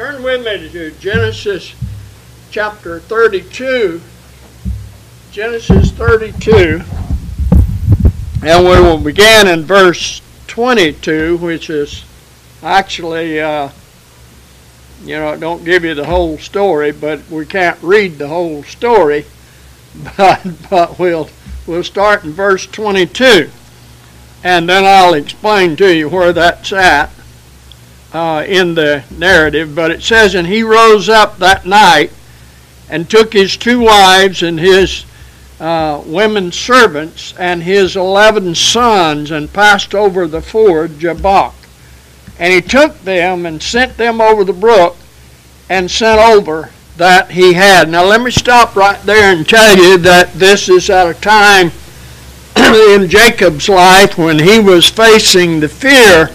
Turn with me to Genesis chapter 32. Genesis 32. And we will begin in verse 22, which is actually, uh, you know, it don't give you the whole story, but we can't read the whole story. But, but we'll, we'll start in verse 22. And then I'll explain to you where that's at uh, in the narrative, but it says, And he rose up that night and took his two wives and his uh, women servants and his eleven sons and passed over the ford Jabbok. And he took them and sent them over the brook and sent over that he had. Now let me stop right there and tell you that this is at a time in Jacob's life when he was facing the fear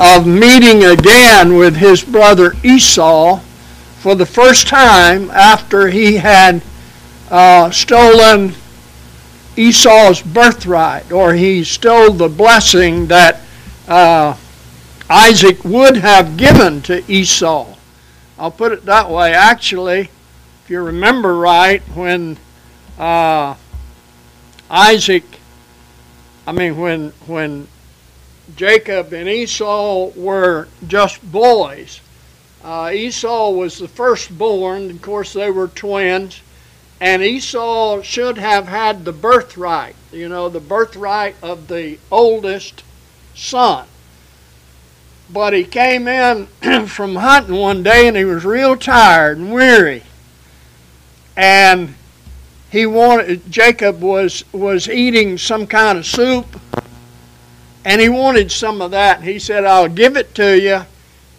of meeting again with his brother Esau for the first time after he had uh, stolen Esau's birthright, or he stole the blessing that uh, Isaac would have given to Esau. I'll put it that way. Actually, if you remember right, when uh, Isaac, I mean, when when Jacob and Esau were just boys. Uh, Esau was the firstborn. Of course, they were twins. And Esau should have had the birthright, you know, the birthright of the oldest son. But he came in from hunting one day and he was real tired and weary. And he wanted Jacob was was eating some kind of soup and he wanted some of that. He said, I'll give it to you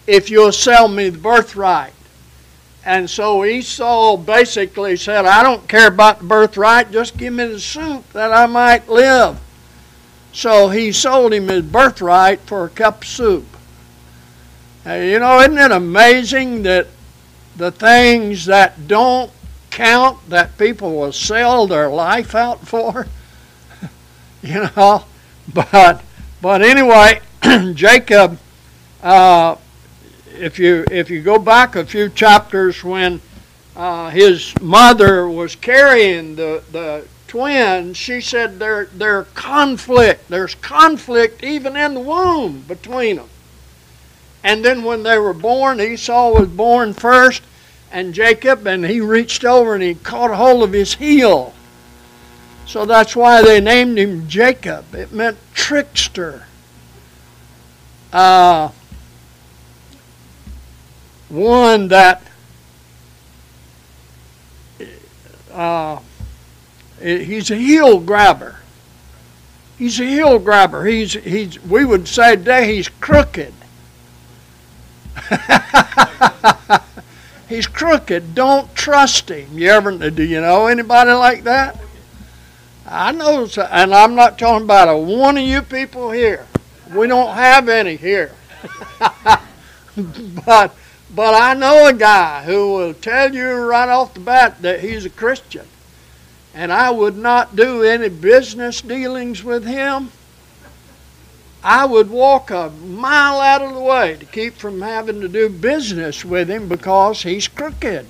if you'll sell me the birthright. And so Esau basically said, I don't care about the birthright, just give me the soup that I might live. So he sold him his birthright for a cup of soup. Now, you know, isn't it amazing that the things that don't count that people will sell their life out for? you know, but but anyway, Jacob, uh, if you if you go back a few chapters when uh, his mother was carrying the the twins, she said there there conflict. There's conflict even in the womb between them. And then when they were born, Esau was born first, and Jacob, and he reached over and he caught hold of his heel. So that's why they named him Jacob. It meant trickster. Uh, one that uh, he's a heel grabber. He's a heel grabber. He's he's we would say today he's crooked. he's crooked. Don't trust him. You ever do you know anybody like that? I know, and I'm not talking about a one of you people here. We don't have any here. but but I know a guy who will tell you right off the bat that he's a Christian. And I would not do any business dealings with him. I would walk a mile out of the way to keep from having to do business with him because he's crooked.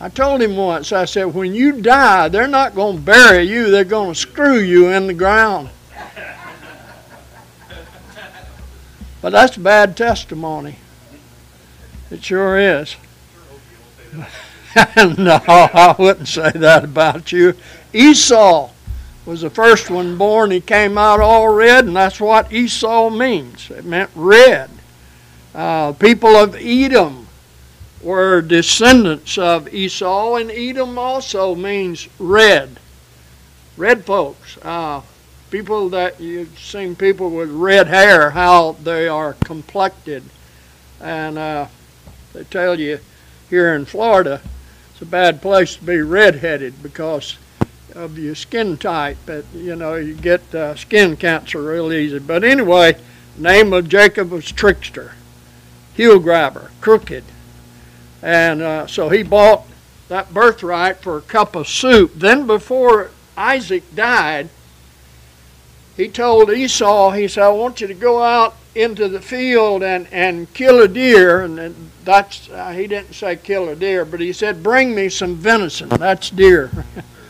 I told him once, I said, when you die, they're not going to bury you, they're going to screw you in the ground. But that's bad testimony. It sure is. no, I wouldn't say that about you. Esau was the first one born. He came out all red, and that's what Esau means. It meant red. Uh, people of Edom were descendants of Esau, and Edom also means red. Red folks. Uh, people that you've seen people with red hair, how they are complected. And uh, they tell you here in Florida, it's a bad place to be redheaded because of your skin type. But, you know, you get uh, skin cancer real easy. But anyway, name of Jacob was Trickster, heel grabber, crooked. And uh, so he bought that birthright for a cup of soup. Then, before Isaac died, he told Esau, he said, I want you to go out into the field and, and kill a deer. And that's, uh, he didn't say kill a deer, but he said, bring me some venison. That's deer.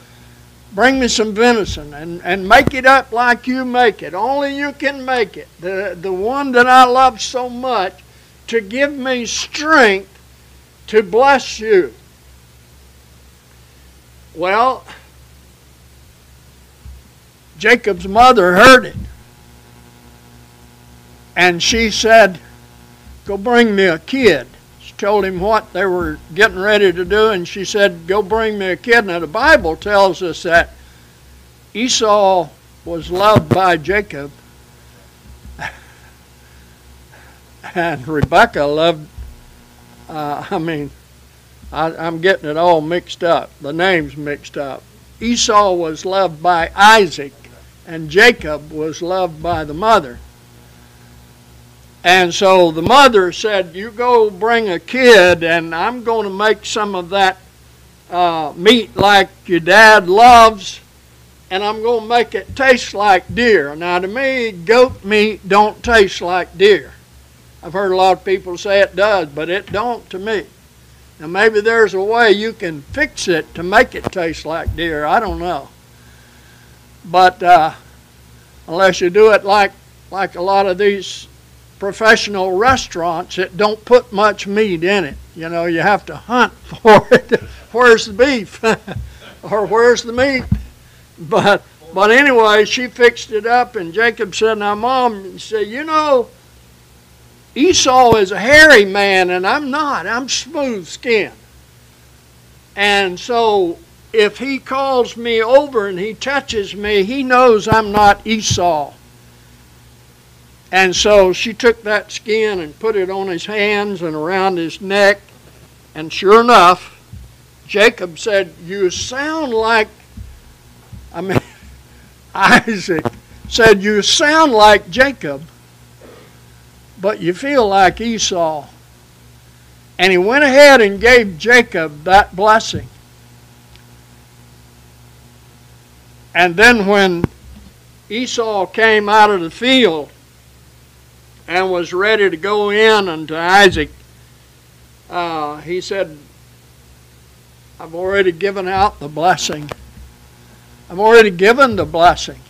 bring me some venison and, and make it up like you make it. Only you can make it. The, the one that I love so much to give me strength to bless you. Well, Jacob's mother heard it. And she said, Go bring me a kid. She told him what they were getting ready to do, and she said, Go bring me a kid. Now, the Bible tells us that Esau was loved by Jacob, and Rebekah loved, uh, I mean, I, I'm getting it all mixed up, the names mixed up. Esau was loved by Isaac, and Jacob was loved by the mother. And so the mother said, You go bring a kid, and I'm going to make some of that uh, meat like your dad loves, and I'm going to make it taste like deer. Now, to me, goat meat don't taste like deer. I've heard a lot of people say it does, but it don't to me. Now, maybe there's a way you can fix it to make it taste like deer. I don't know. But uh, unless you do it like like a lot of these professional restaurants that don't put much meat in it. You know, you have to hunt for it. where's the beef? or where's the meat? But but anyway, she fixed it up and Jacob said, Now mom said, you know, Esau is a hairy man and I'm not. I'm smooth skinned. And so if he calls me over and he touches me, he knows I'm not Esau. And so she took that skin and put it on his hands and around his neck. And sure enough, Jacob said, You sound like, I mean, Isaac said, You sound like Jacob, but you feel like Esau. And he went ahead and gave Jacob that blessing. And then when Esau came out of the field and was ready to go in unto Isaac, uh, he said, I've already given out the blessing. I've already given the blessing.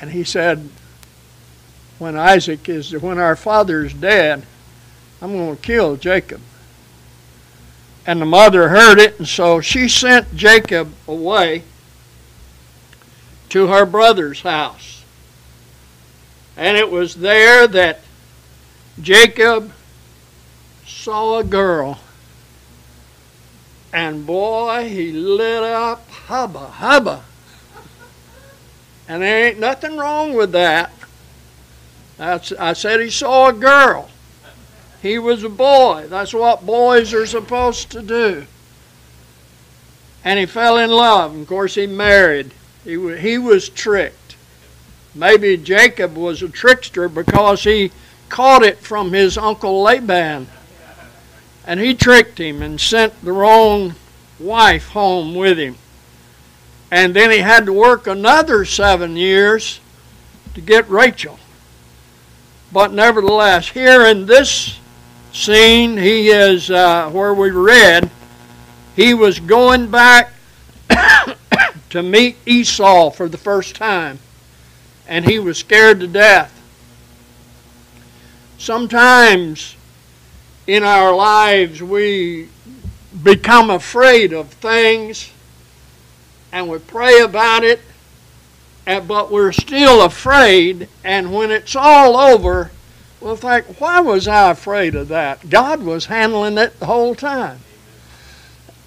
And he said, when Isaac is, when our father is dead, I'm going to kill Jacob. And the mother heard it, and so she sent Jacob away to her brother's house. And it was there that Jacob saw a girl. And boy, he lit up hubba hubba. And there ain't nothing wrong with that. That's, I said he saw a girl. He was a boy. That's what boys are supposed to do. And he fell in love. Of course, he married. He, he was tricked. Maybe Jacob was a trickster because he caught it from his uncle Laban. And he tricked him and sent the wrong wife home with him. And then he had to work another seven years to get Rachel. But nevertheless, here in this scene, he is uh, where we read, he was going back to meet Esau for the first time, and he was scared to death. Sometimes in our lives we become afraid of things and we pray about it, but we're still afraid, and when it's all over, well, think, why was I afraid of that? God was handling it the whole time.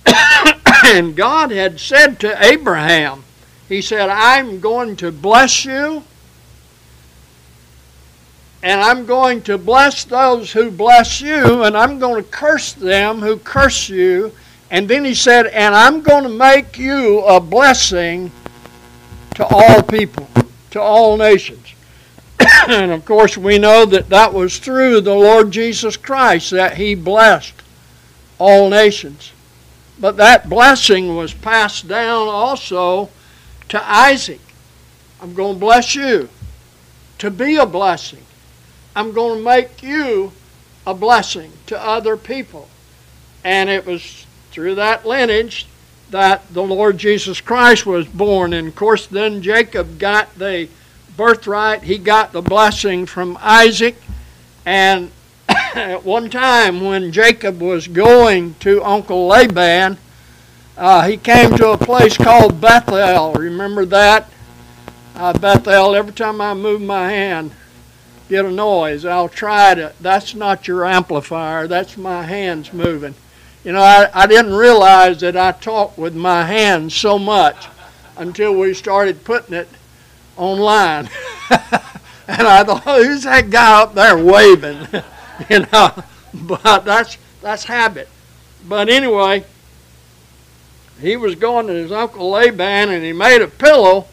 and God had said to Abraham, He said, I'm going to bless you, and I'm going to bless those who bless you, and I'm going to curse them who curse you. And then He said, and I'm going to make you a blessing to all people, to all nations. and of course, we know that that was through the Lord Jesus Christ that He blessed all nations. But that blessing was passed down also to Isaac, I'm going to bless you to be a blessing. I'm going to make you a blessing to other people. And it was through that lineage that the Lord Jesus Christ was born. And of course, then Jacob got the birthright, he got the blessing from Isaac. And at one time, when Jacob was going to Uncle Laban, uh, he came to a place called Bethel. Remember that? Uh, Bethel, every time I move my hand, get a noise. I'll try to. That's not your amplifier, that's my hands moving. You know, I, I didn't realize that I talked with my hands so much until we started putting it online. and I thought, who's that guy up there waving? you know, but that's that's habit. But anyway, he was going to his uncle Laban and he made a pillow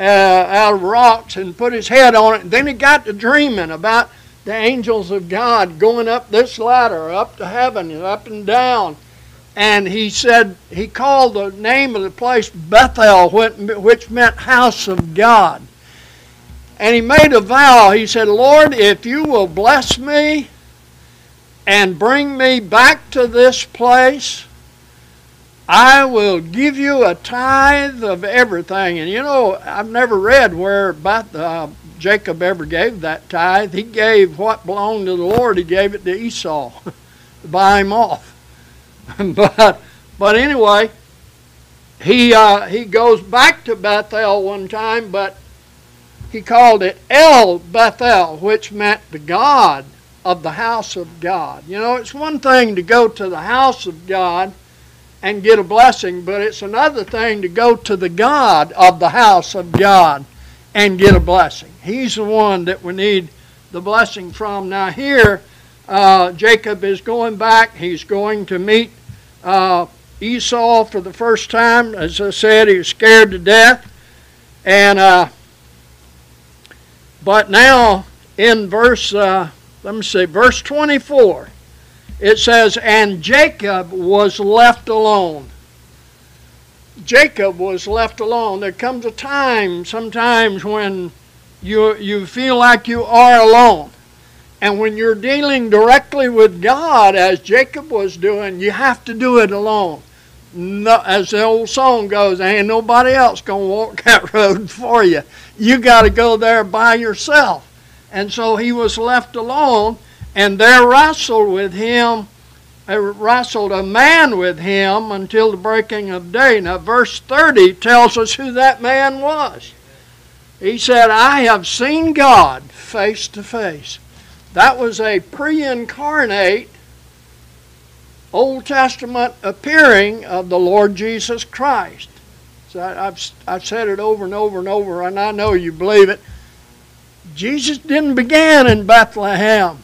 uh, out of rocks and put his head on it. And then he got to dreaming about the angels of God going up this ladder, up to heaven, and up and down. And he said, he called the name of the place Bethel, which meant house of God. And he made a vow. He said, Lord, if you will bless me and bring me back to this place, I will give you a tithe of everything. And you know, I've never read where Beth, uh, Jacob ever gave that tithe. He gave what belonged to the Lord, he gave it to Esau to buy him off. but, but anyway, he, uh, he goes back to Bethel one time, but he called it El Bethel, which meant the God of the house of God. You know, it's one thing to go to the house of God and get a blessing, but it's another thing to go to the God of the house of God and get a blessing. He's the one that we need the blessing from. Now, here, uh, Jacob is going back. He's going to meet uh, Esau for the first time. As I said, he was scared to death. And, uh, but now, in verse, uh, let me see, verse 24 it says, And Jacob was left alone. Jacob was left alone. There comes a time sometimes when you, you feel like you are alone. And when you're dealing directly with God, as Jacob was doing, you have to do it alone. No, as the old song goes, ain't nobody else going to walk that road for you. You got to go there by yourself. And so he was left alone and there wrestled with him, uh, wrestled a man with him until the breaking of day. Now, verse 30 tells us who that man was. He said, I have seen God face to face. That was a pre incarnate Old Testament appearing of the Lord Jesus Christ. So I've, I've said it over and over and over, and I know you believe it. Jesus didn't begin in Bethlehem.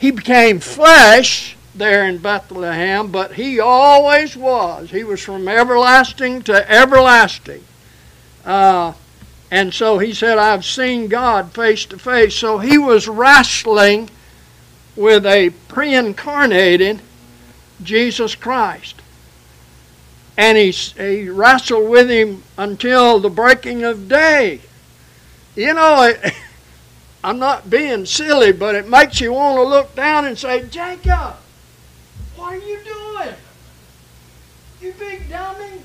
He became flesh there in Bethlehem, but he always was. He was from everlasting to everlasting. Uh, and so he said, I've seen God face to face. So he was wrestling with a pre incarnated Jesus Christ. And he, he wrestled with him until the breaking of day. You know, it, I'm not being silly, but it makes you want to look down and say, Jacob, what are you doing? You big dummy.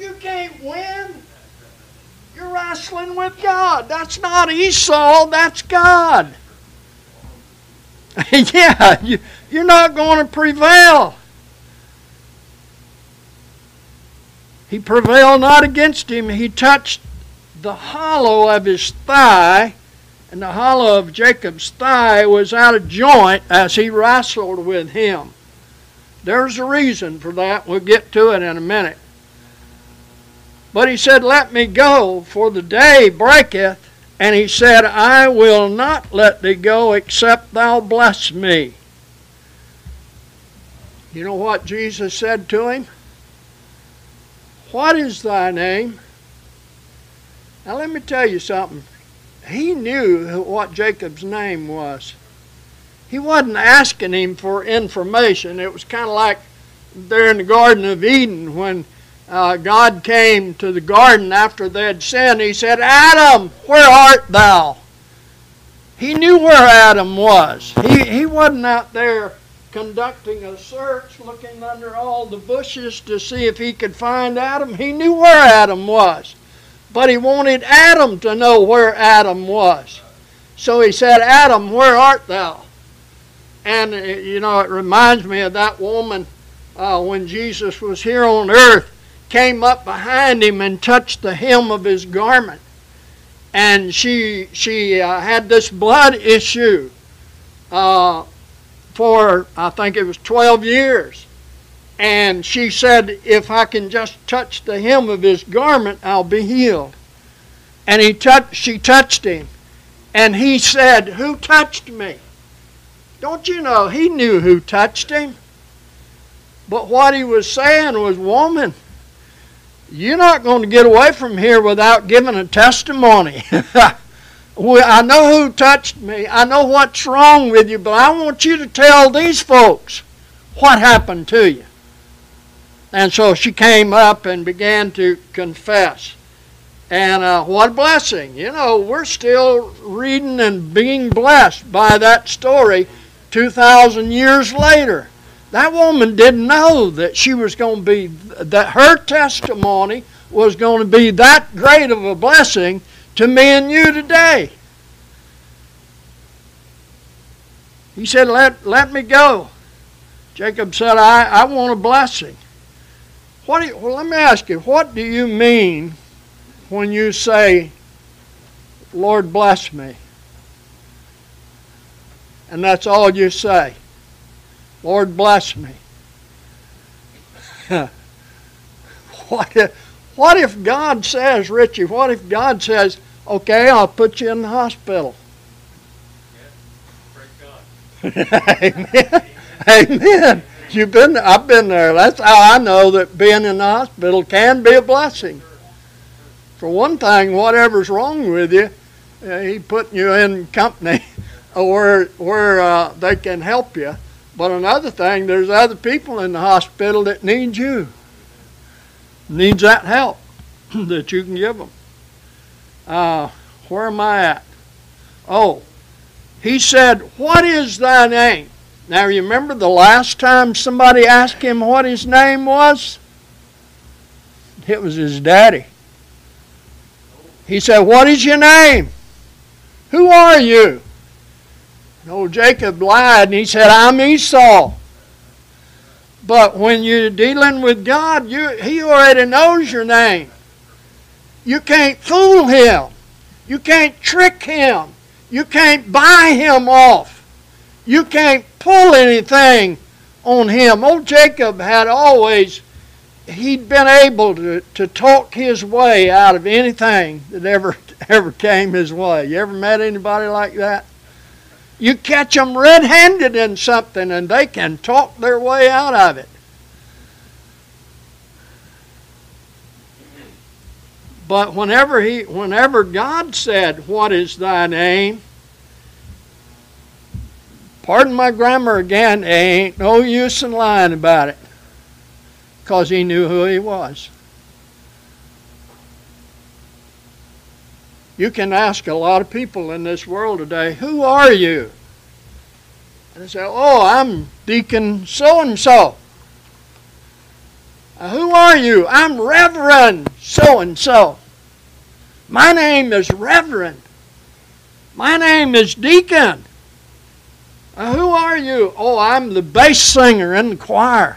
You can't win. Wrestling with God. That's not Esau, that's God. yeah, you, you're not going to prevail. He prevailed not against him. He touched the hollow of his thigh and the hollow of Jacob's thigh was out of joint as he wrestled with him. There's a reason for that. We'll get to it in a minute. But he said, Let me go, for the day breaketh. And he said, I will not let thee go except thou bless me. You know what Jesus said to him? What is thy name? Now let me tell you something he knew what Jacob's name was. He wasn't asking him for information. It was kind of like there in the Garden of Eden when uh, God came to the garden after they had sinned. He said, Adam, where art thou? He knew where Adam was. He, he wasn't out there conducting a search, looking under all the bushes to see if he could find Adam. He knew where Adam was. But he wanted Adam to know where Adam was. So he said, Adam, where art thou? And, uh, you know, it reminds me of that woman uh, when Jesus was here on earth, came up behind him and touched the hem of his garment. And she, she uh, had this blood issue uh, for, I think it was 12 years. And she said, If I can just touch the hem of his garment, I'll be healed. And he touched, she touched him. And he said, Who touched me? Don't you know he knew who touched him? But what he was saying was, Woman, you're not going to get away from here without giving a testimony. I know who touched me. I know what's wrong with you, but I want you to tell these folks what happened to you. And so she came up and began to confess. And uh, what a blessing. You know, we're still reading and being blessed by that story 2,000 years later. That woman didn't know that she was going to be, that her testimony was going to be that great of a blessing to me and you today. He said, Let, let me go. Jacob said, I, I want a blessing. What you, well, let me ask you, what do you mean when you say, Lord bless me? And that's all you say. Lord bless me. what, if, what if God says, Richie, what if God says, okay, I'll put you in the hospital? Amen. Amen. You've been. I've been there. That's how I know that being in the hospital can be a blessing. For one thing, whatever's wrong with you, uh, He putting you in company where where uh, they can help you. But another thing, there's other people in the hospital that need you. Needs that help that you can give them. Uh, where am I at? Oh, he said, What is thy name? Now, you remember the last time somebody asked him what his name was? It was his daddy. He said, What is your name? Who are you? Old Jacob lied and he said, I'm Esau. But when you're dealing with God, you, He already knows your name. You can't fool Him. You can't trick Him. You can't buy him off. You can't pull anything on him. Old Jacob had always, he'd been able to, to talk his way out of anything that ever, ever came his way. You ever met anybody like that? You catch them red handed in something and they can talk their way out of it. But whenever he whenever God said, What is thy name? Pardon my grammar again, ain't no use in lying about it. Because he knew who he was. You can ask a lot of people in this world today, Who are you? And they say, Oh, I'm Deacon so and so. Who are you? I'm Reverend so and so. My name is Reverend. My name is Deacon. Uh, who are you? Oh, I'm the bass singer in the choir.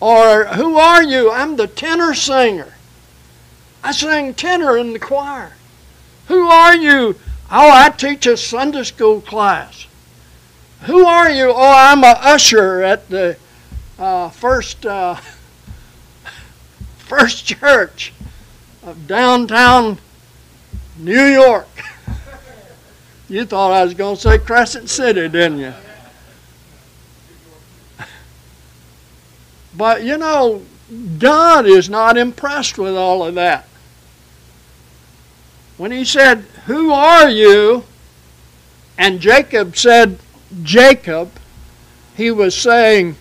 Or who are you? I'm the tenor singer. I sing tenor in the choir. Who are you? Oh, I teach a Sunday school class. Who are you? Oh, I'm a usher at the uh, first uh, first church of downtown New York. you thought I was going to say Crescent City, didn't you? But you know, God is not impressed with all of that. When he said, Who are you? And Jacob said, Jacob, he was saying,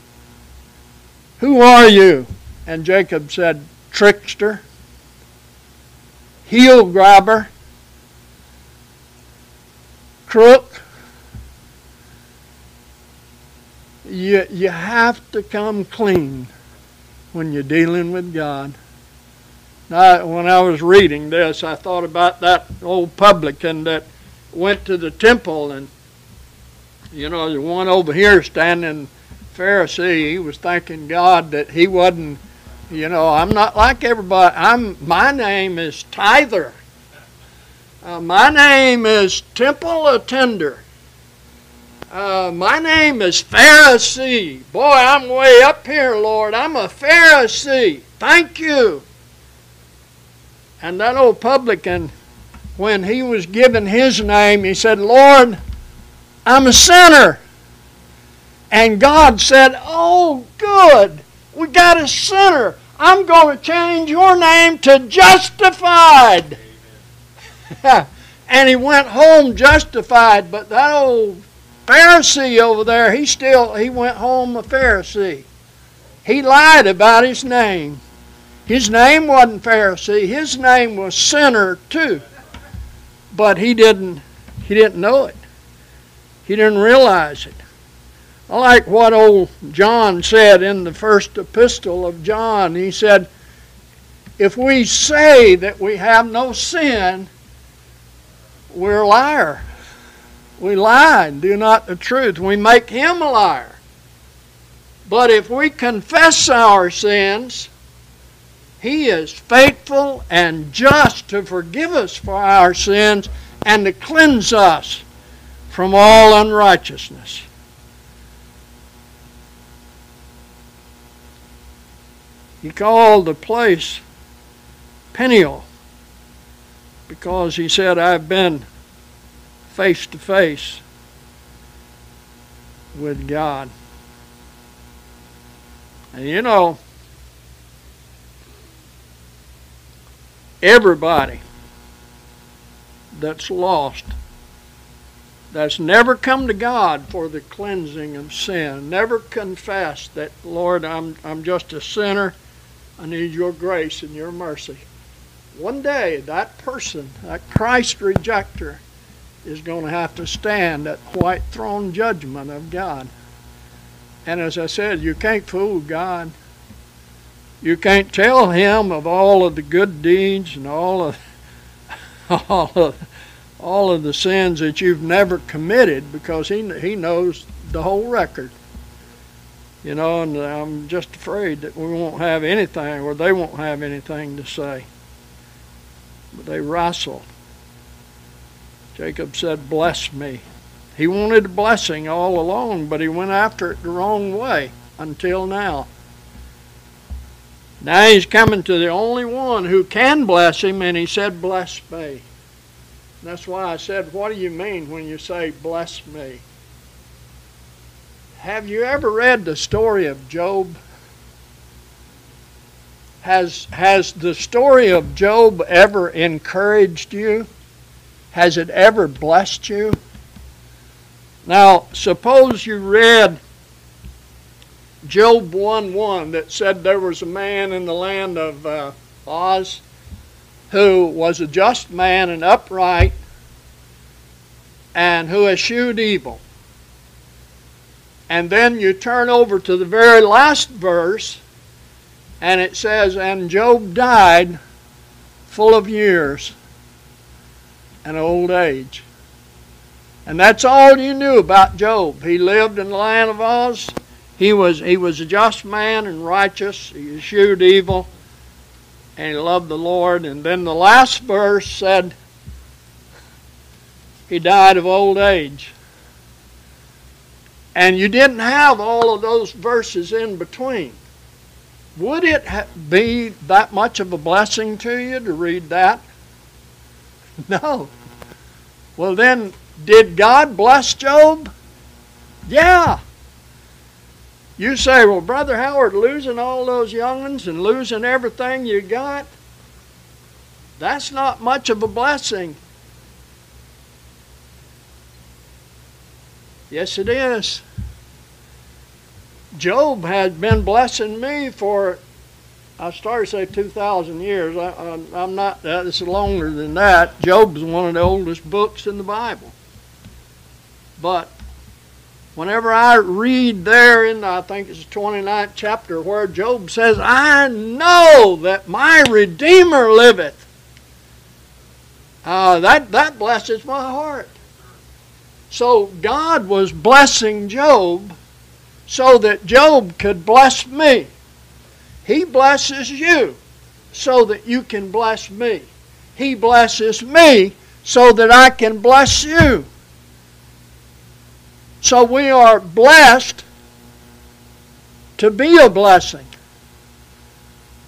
Who are you? And Jacob said, Trickster, heel grabber, crook. You, you have to come clean when you're dealing with God. Now, when I was reading this, I thought about that old publican that went to the temple and, you know, the one over here standing Pharisee, he was thanking God that he wasn't, you know, I'm not like everybody. I'm my name is tither. Uh, my name is temple attender. Uh, my name is Pharisee. Boy, I'm way up here, Lord. I'm a Pharisee. Thank you. And that old publican, when he was given his name, he said, Lord, I'm a sinner. And God said, Oh, good. We got a sinner. I'm going to change your name to justified. and he went home justified. But that old Pharisee over there, he still he went home a Pharisee. He lied about his name. His name wasn't Pharisee. His name was sinner too. But he didn't he didn't know it. He didn't realize it. I like what old John said in the first epistle of John. He said, If we say that we have no sin, we're a liar. We lie and do not the truth. We make him a liar. But if we confess our sins, he is faithful and just to forgive us for our sins and to cleanse us from all unrighteousness. He called the place Peniel because he said, I've been face to face with God. And you know, everybody that's lost, that's never come to God for the cleansing of sin, never confessed that, Lord, I'm, I'm just a sinner I need your grace and your mercy. One day, that person, that Christ rejecter, is going to have to stand at white throne judgment of God. And as I said, you can't fool God. You can't tell him of all of the good deeds and all of all of all of the sins that you've never committed because he he knows the whole record. You know, and I'm just afraid that we won't have anything, or they won't have anything to say. But they wrestle. Jacob said, Bless me. He wanted a blessing all along, but he went after it the wrong way until now. Now he's coming to the only one who can bless him, and he said, Bless me. That's why I said, What do you mean when you say, Bless me? Have you ever read the story of Job? Has, has the story of Job ever encouraged you? Has it ever blessed you? Now, suppose you read Job 1 1 that said there was a man in the land of uh, Uz who was a just man and upright and who eschewed evil. And then you turn over to the very last verse, and it says, And Job died full of years and old age. And that's all you knew about Job. He lived in the land of Uz. He was, he was a just man and righteous. He eschewed evil. And he loved the Lord. And then the last verse said, He died of old age and you didn't have all of those verses in between, would it be that much of a blessing to you to read that? No. Well, then, did God bless Job? Yeah. You say, well, Brother Howard, losing all those young'uns and losing everything you got, that's not much of a blessing. Yes, it is. Job had been blessing me for I started to say 2,000 years. I, I'm not, that. it's longer than that. Job's one of the oldest books in the Bible. But whenever I read there in, I think it's the 29th chapter, where Job says, I know that my Redeemer liveth. Uh, that, that blesses my heart. So God was blessing Job so that Job could bless me. He blesses you so that you can bless me. He blesses me so that I can bless you. So we are blessed to be a blessing.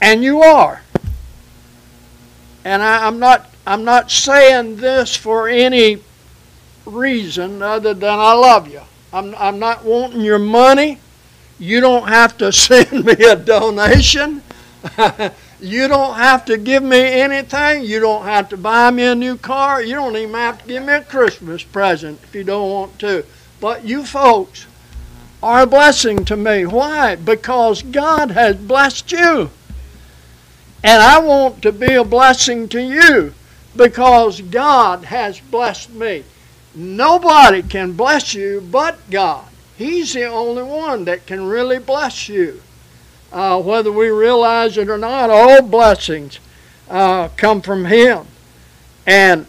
And you are. And I, am not I'm not saying this for any reason other than I love you. I'm, I'm not wanting your money. You don't have to send me a donation. you don't have to give me anything. You don't have to buy me a new car. You don't even have to give me a Christmas present if you don't want to. But you folks are a blessing to me. Why? Because God has blessed you. And I want to be a blessing to you because God has blessed me. Nobody can bless you but God. He's the only one that can really bless you. Uh, whether we realize it or not, all blessings uh, come from Him. And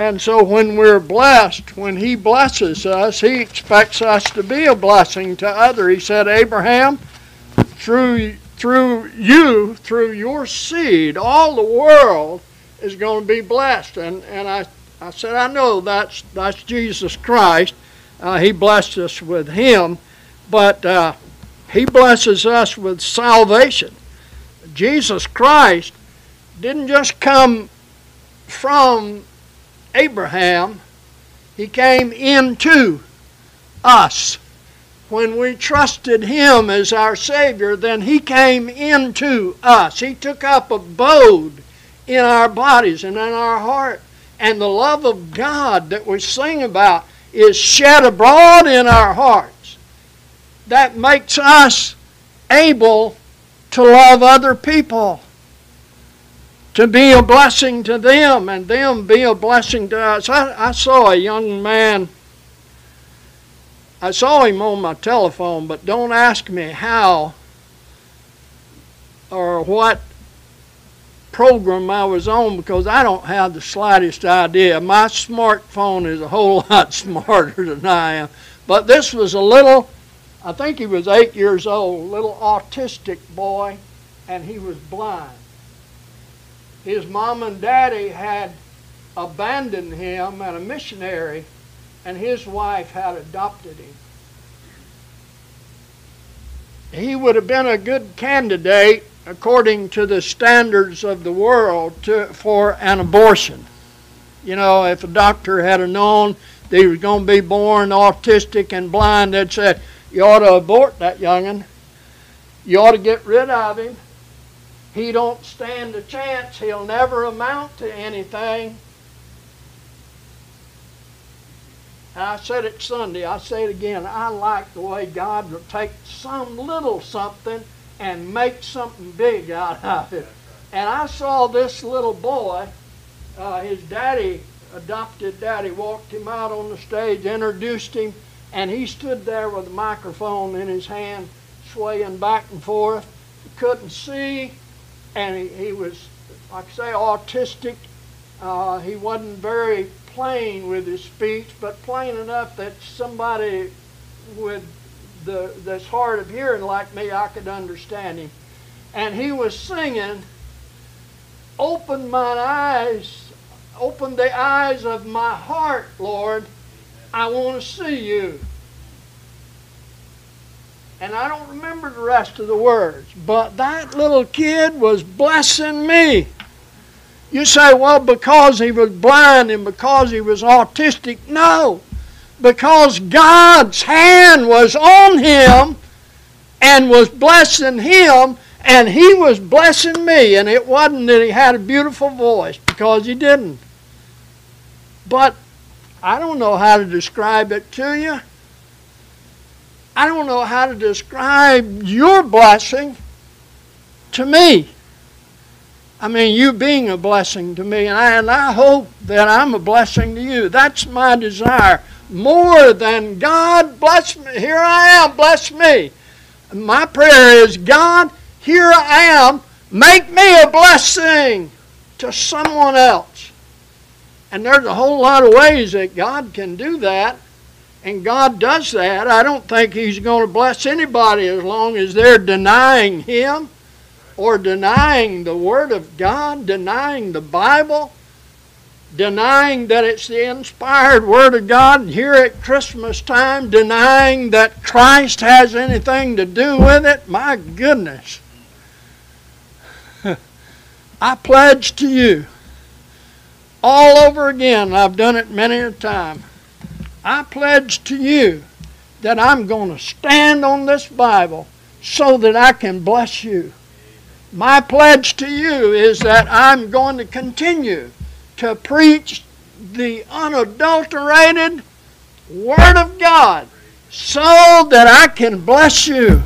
and so when we're blessed, when He blesses us, He expects us to be a blessing to others. He said, Abraham, through through you, through your seed, all the world is going to be blessed. And and I, I said, I know that's that's Jesus Christ. Uh, he blessed us with Him, but uh, He blesses us with salvation. Jesus Christ didn't just come from Abraham, He came into us. When we trusted Him as our Savior, then He came into us. He took up abode in our bodies and in our heart. And the love of God that we sing about is shed abroad in our hearts that makes us able to love other people, to be a blessing to them, and them be a blessing to us. I, I saw a young man. I saw him on my telephone, but don't ask me how or what program I was on because I don't have the slightest idea. My smartphone is a whole lot smarter than I am. But this was a little, I think he was eight years old, little autistic boy, and he was blind. His mom and daddy had abandoned him and a missionary, and his wife had adopted him. He would have been a good candidate according to the standards of the world to, for an abortion. You know, if a doctor had known that he was going to be born autistic and blind, they'd say, you ought to abort that young'un. You ought to get rid of him. He don't stand a chance. He'll never amount to anything. I said it Sunday. I say it again. I like the way God will take some little something and make something big out of it. And I saw this little boy, uh, his daddy, adopted daddy, walked him out on the stage, introduced him, and he stood there with a microphone in his hand, swaying back and forth. Couldn't see, and he, he was, like I say, autistic. Uh, he wasn't very plain with his speech, but plain enough that somebody would the that's hard of hearing like me, I could understand him. And he was singing, Open mine eyes, open the eyes of my heart, Lord. I want to see you. And I don't remember the rest of the words, but that little kid was blessing me. You say, well, because he was blind and because he was autistic. No because God's hand was on him and was blessing him, and he was blessing me. And it wasn't that he had a beautiful voice, because he didn't. But I don't know how to describe it to you. I don't know how to describe your blessing. to me. I mean, you being a blessing to me, and I, and I hope that I'm a blessing to you. That's my desire. More than God, bless me. Here I am, bless me. My prayer is, God, here I am, make me a blessing to someone else. And there's a whole lot of ways that God can do that. And God does that. I don't think He's going to bless anybody as long as they're denying Him or denying the Word of God, denying the Bible, denying that it's the inspired Word of God here at Christmas time, denying that Christ has anything to do with it. My goodness. I pledge to you all over again, I've done it many a time. I pledge to you that I'm going to stand on this Bible so that I can bless you. My pledge to you is that I'm going to continue to preach the unadulterated Word of God so that I can bless you.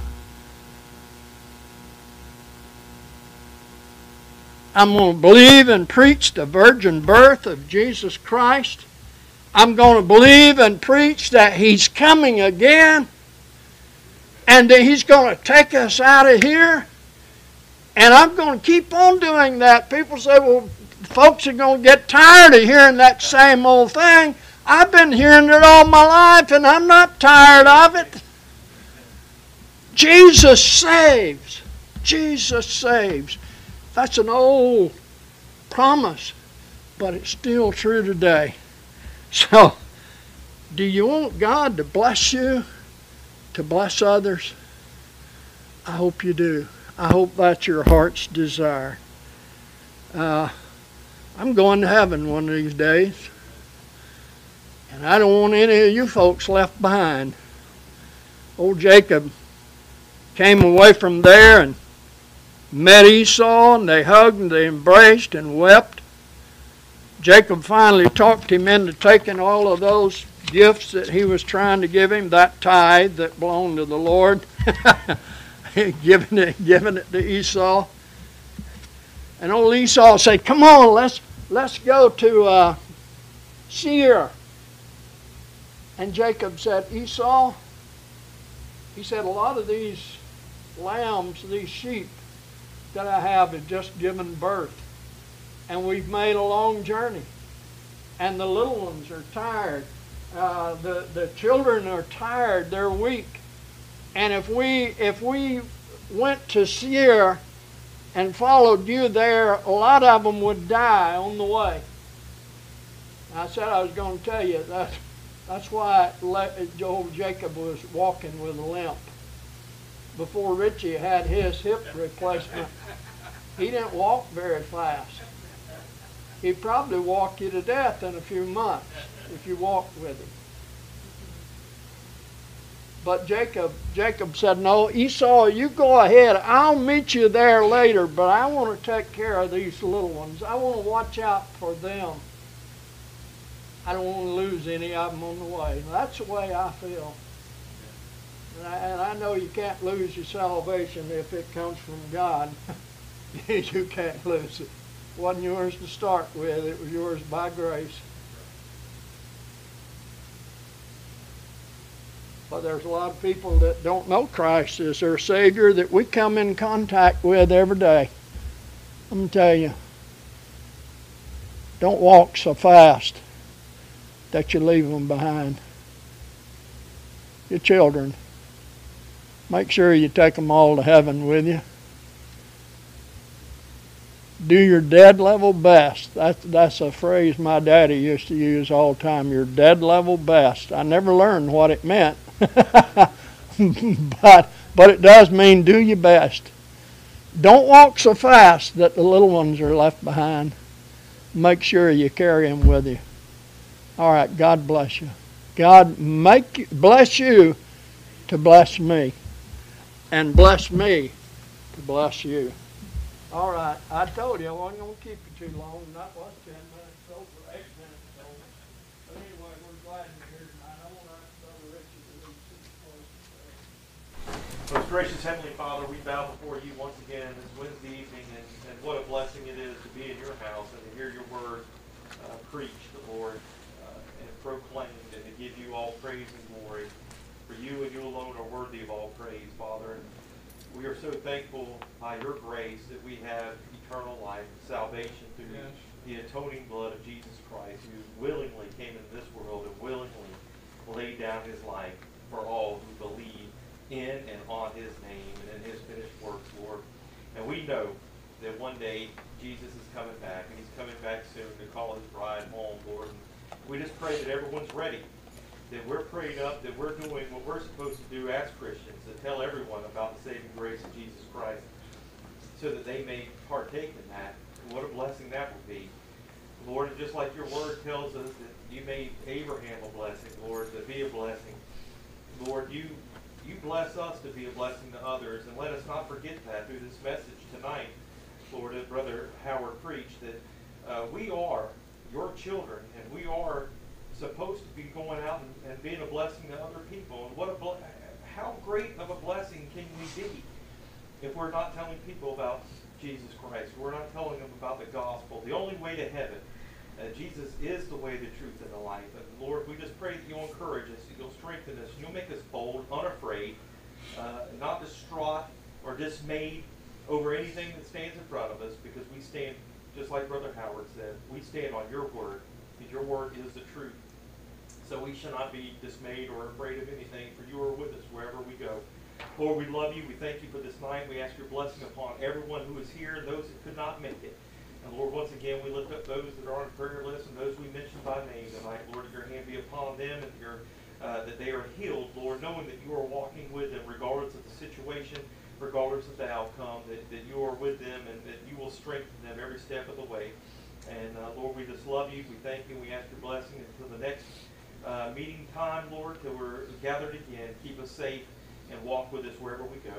I'm going to believe and preach the virgin birth of Jesus Christ. I'm going to believe and preach that He's coming again and that He's going to take us out of here and I'm going to keep on doing that. People say, well, folks are going to get tired of hearing that same old thing. I've been hearing it all my life, and I'm not tired of it. Jesus saves. Jesus saves. That's an old promise, but it's still true today. So, do you want God to bless you, to bless others? I hope you do. I hope that's your heart's desire. Uh, I'm going to heaven one of these days. And I don't want any of you folks left behind. Old Jacob came away from there and met Esau, and they hugged and they embraced and wept. Jacob finally talked him into taking all of those gifts that he was trying to give him, that tithe that belonged to the Lord. giving it, giving it to Esau. And old Esau said, "Come on, let's let's go to uh, Seir." And Jacob said, "Esau," he said, "a lot of these lambs, these sheep that I have, have just given birth, and we've made a long journey, and the little ones are tired. Uh, the the children are tired. They're weak." And if we if we went to Seir and followed you there, a lot of them would die on the way. I said I was going to tell you that that's why Joel Jacob was walking with a limp. Before Richie had his hip replacement, he didn't walk very fast. He'd probably walk you to death in a few months if you walked with him. But Jacob, Jacob said, No, Esau, you go ahead. I'll meet you there later, but I want to take care of these little ones. I want to watch out for them. I don't want to lose any of them on the way. That's the way I feel. And I, and I know you can't lose your salvation if it comes from God. you can't lose it. Wasn't yours to start with. It was yours by grace. But there's a lot of people that don't know Christ as their Savior that we come in contact with every day. I'm going to tell you, don't walk so fast that you leave them behind. Your children. Make sure you take them all to heaven with you. Do your dead level best. That's, that's a phrase my daddy used to use all the time. Your dead level best. I never learned what it meant but but it does mean do your best. Don't walk so fast that the little ones are left behind. Make sure you carry them with you. All right, God bless you. God make bless you to bless me, and bless me to bless you. All right, I told you I wasn't going to keep you too long. That was ten minutes over, eight minutes over. But anyway, we're glad you're here tonight. I want to Brother Richard to. Most gracious Heavenly Father, we bow before you once again this Wednesday evening, and, and what a blessing it is to be in your house and to hear your word uh, preached, Lord, uh, and proclaimed, and to give you all praise and glory. For you and you alone are worthy of all praise, Father. And we are so thankful by your grace that we have eternal life, salvation through Yes. the atoning blood of Jesus Christ, who willingly came into this world and willingly laid down his life for all who believe in and on his name and in his finished works, Lord. And we know that one day Jesus is coming back, and he's coming back soon to call his bride home, Lord. And we just pray that everyone's ready, that we're prayed up, that we're doing what we're supposed to do as Christians, to tell everyone about the saving grace of Jesus Christ, so that they may partake in that. What a blessing that would be. Lord, and just like your word tells us that you made Abraham a blessing, Lord, to be a blessing. Lord, you you bless us to be a blessing to others, and let us not forget that through this message tonight, Lord, as Brother Howard preached, that uh, we are your children, and we are supposed to be going out and, and being a blessing to other people. And what a how great of a blessing can we be if we're not telling people about Jesus Christ? We're not telling them about the gospel, the only way to heaven. Uh, Jesus is the way, the truth, and the life. And Lord, we just pray that you'll encourage us, that you'll strengthen us, you'll make us bold, unafraid, uh, not distraught or dismayed over anything that stands in front of us, because we stand, just like Brother Howard said, we stand on your word, and your word is the truth. So we shall not be dismayed or afraid of anything, for you are with us wherever we go. Lord, we love you. We thank you for this night. We ask your blessing upon everyone who is here and those that could not make it. And Lord, once again, we lift up those that are on prayer list and those we mentioned by name tonight. Lord, your hand be upon them and your, uh, that they are healed, Lord, knowing that you are walking with them regardless of the situation, regardless of the outcome, that, that you are with them and that you will strengthen them every step of the way. And uh, Lord, we just love you. We thank you. We ask your blessing until the next uh, meeting time, Lord, till we're gathered again. Keep us safe and walk with us wherever we go.